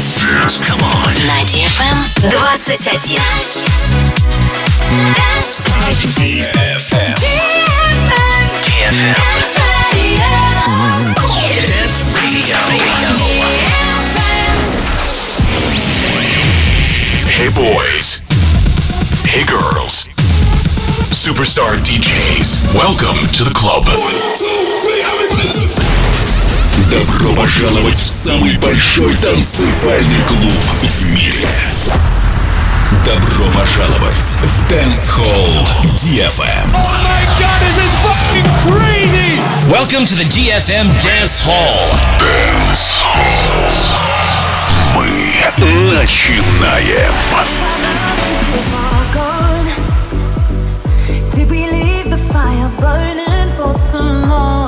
dance. dance. Come on. На DFM 21. DFM. Hey boys. Hey girls. Superstar DJs. Welcome to the club. Добро пожаловать в самый большой танцевальный клуб в мире. Добро пожаловать в Dance Hall DFM. Oh my god, this is fucking crazy! Welcome to the DFM Dance Hall. Dance Hall. Мы начинаем. Did we leave the fire burning for too long?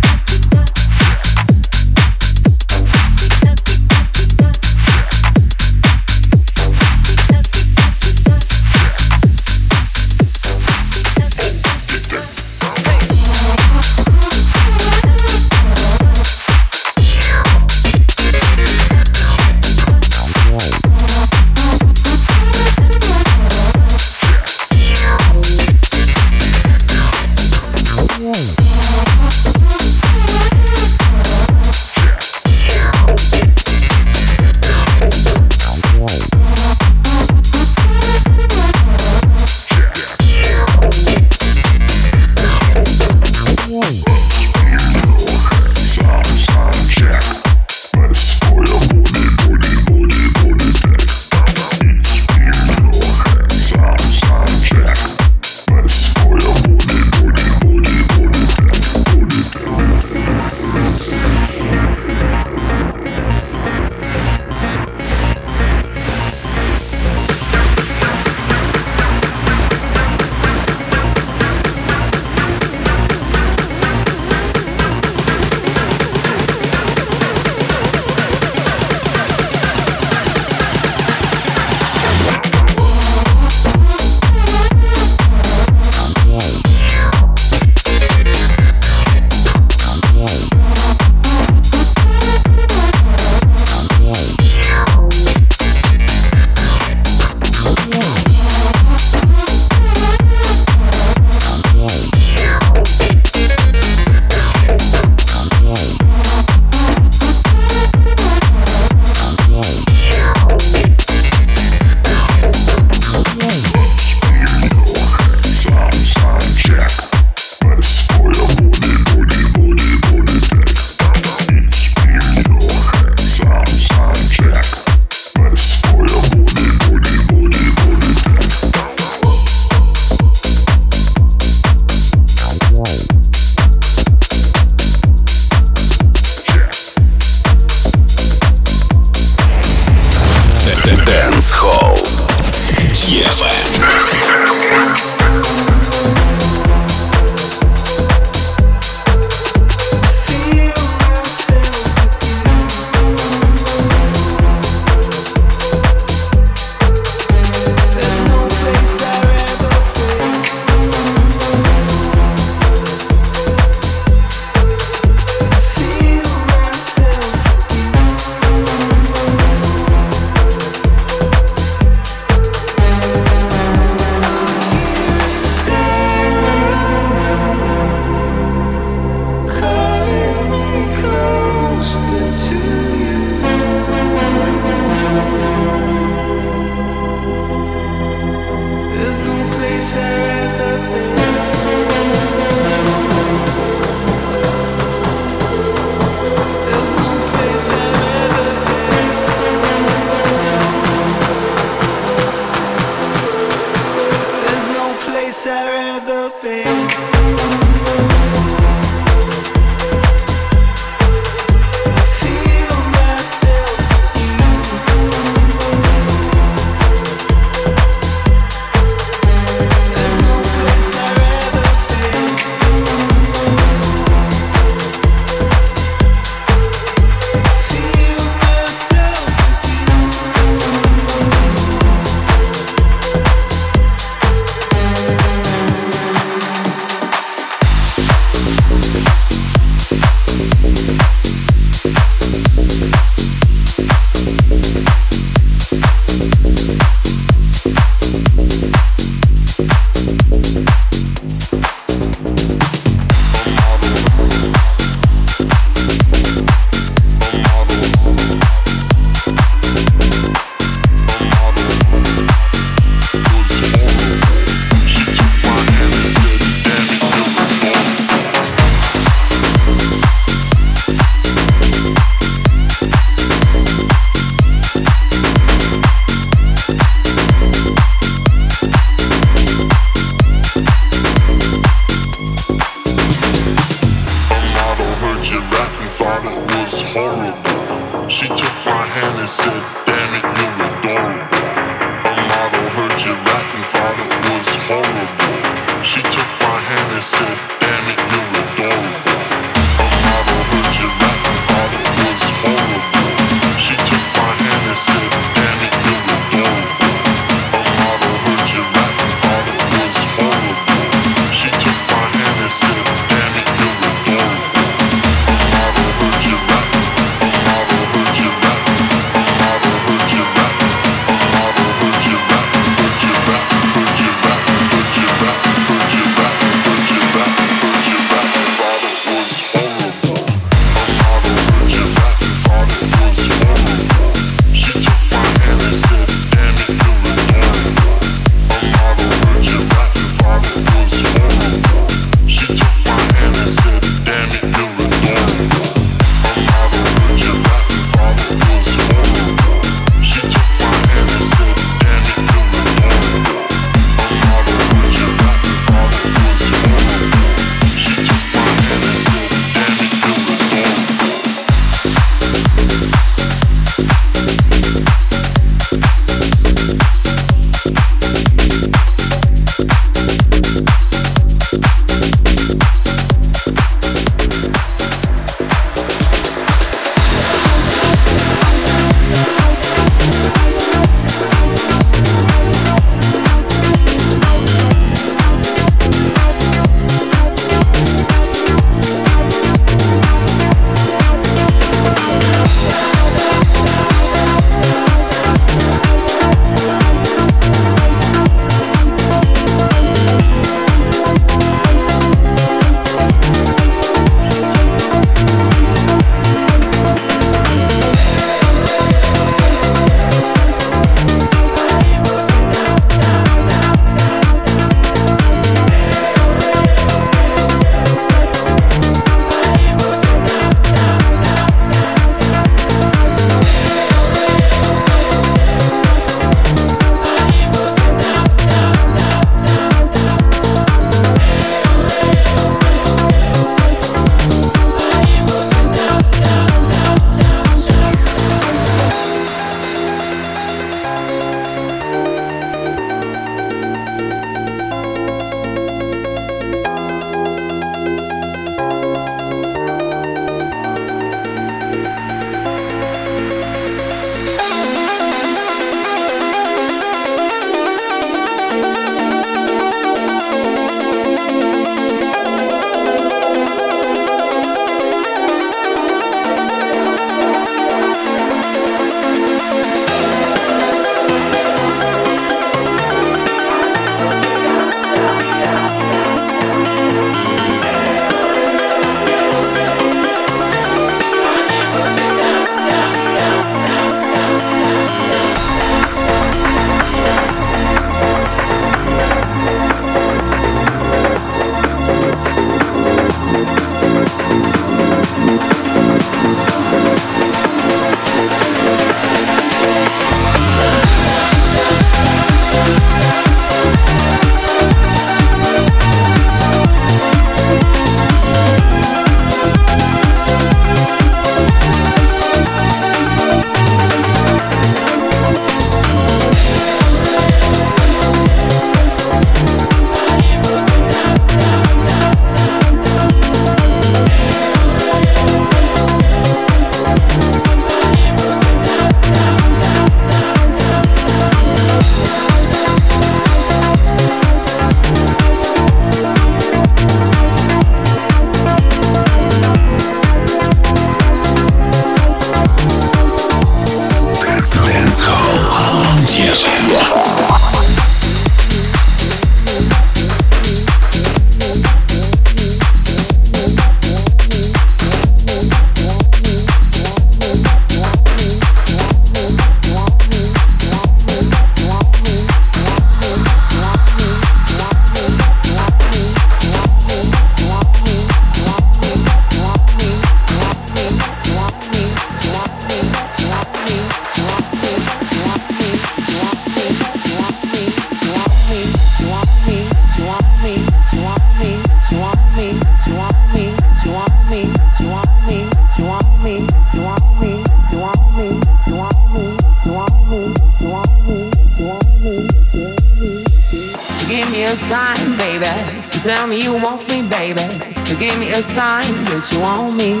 So tell me you want me, baby. So give me a sign that you want me.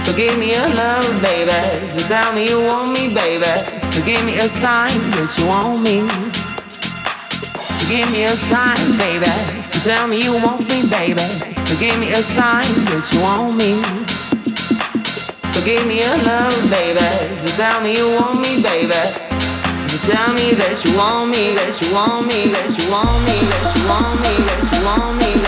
So give me a love, baby. Just tell me you want me, baby. So give me a sign that you want me. So give me a sign, baby. So tell me you want me, baby. So give me a sign that you want me. So give me a love, baby. Just tell me you want me, baby. Just tell me that you want me, that you want me, that you want me, that you want me, that you want me, that you want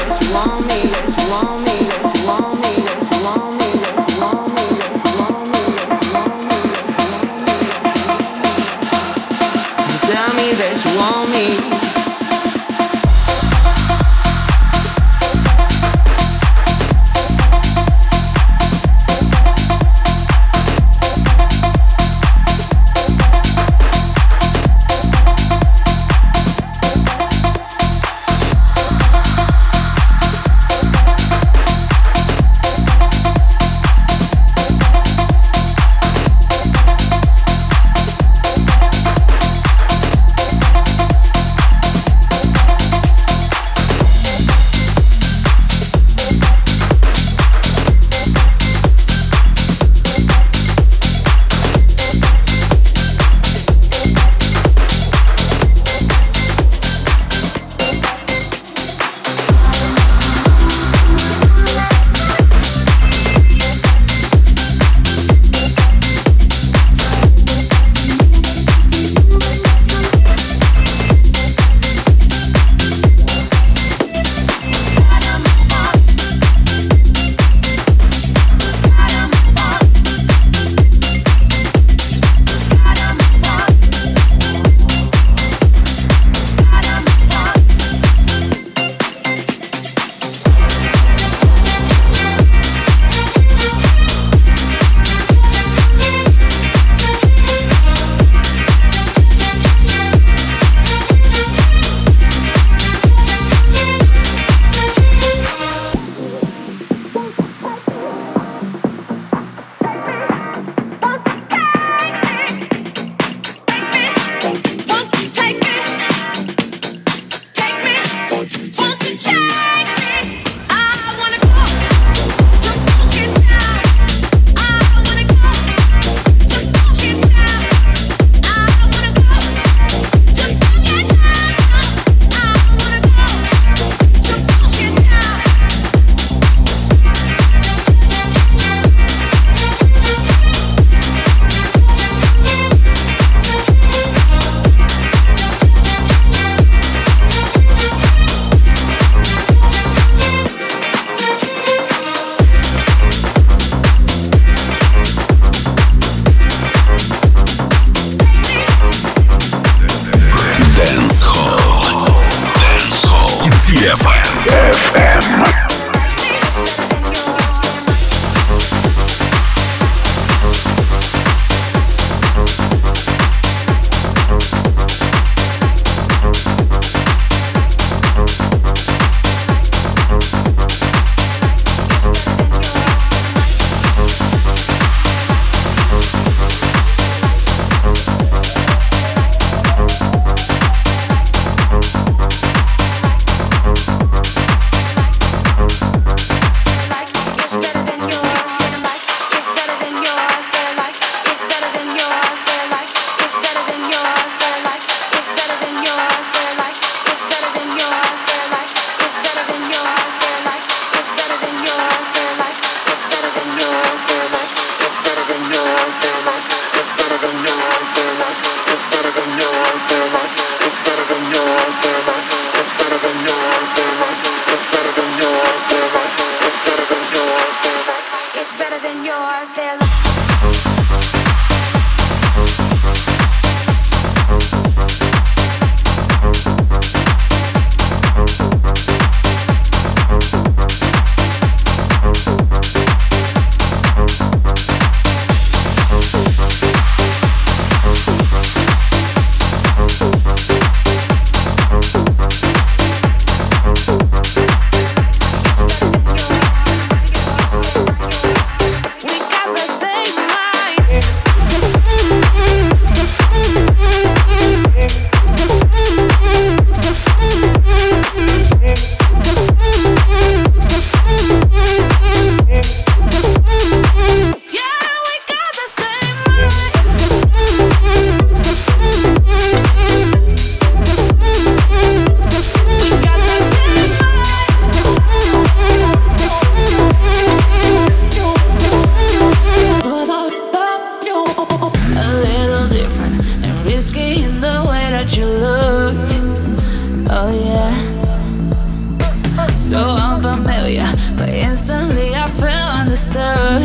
tell but instantly I feel understood.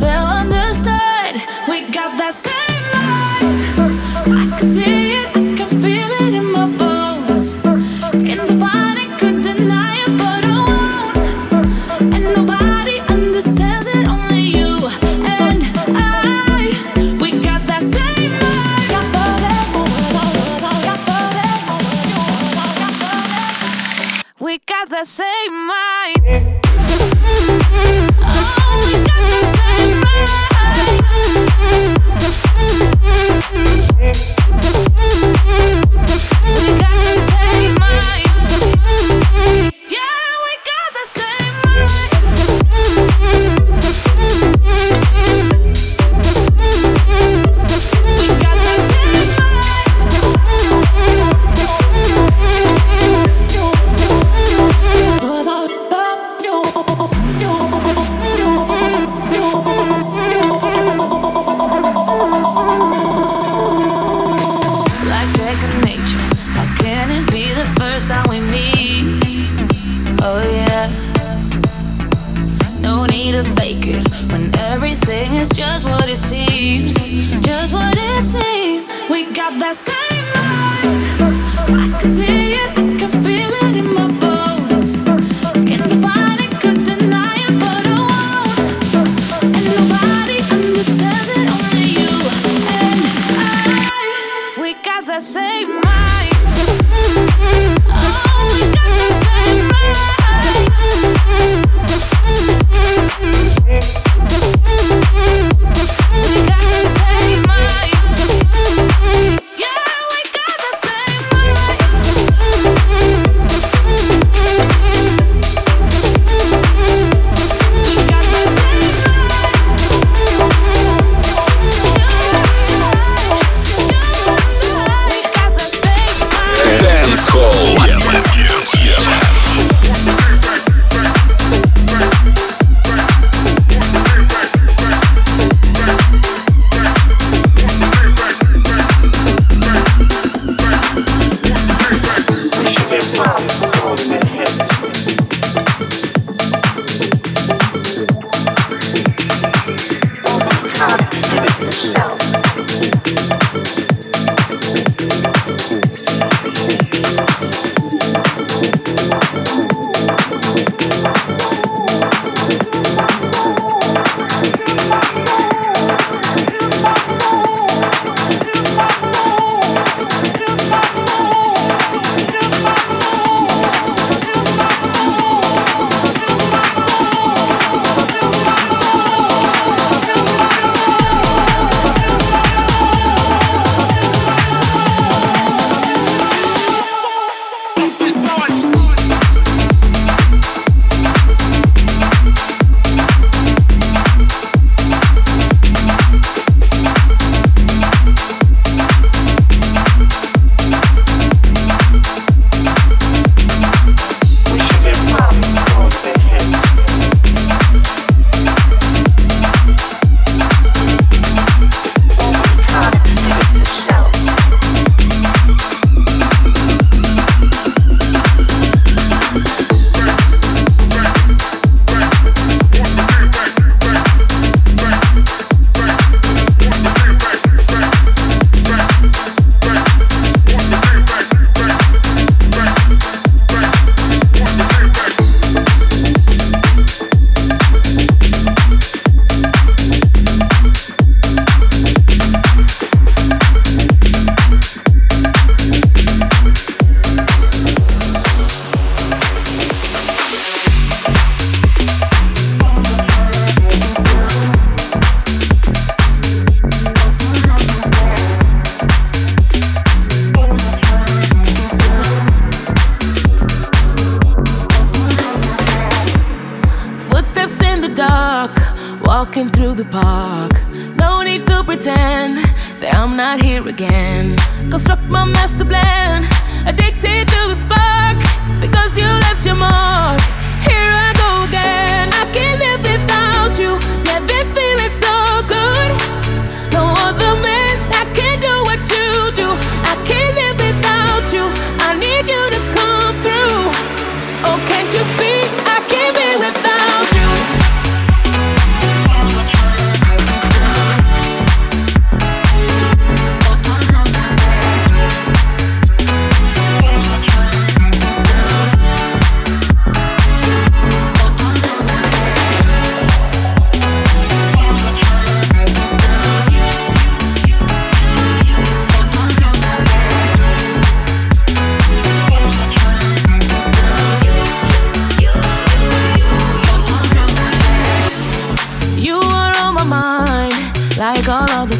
Feel understood. We got that same mind. I can see. like all of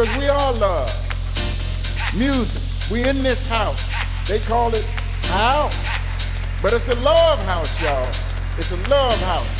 because we all love music. We in this house. They call it house. But it's a love house, y'all. It's a love house.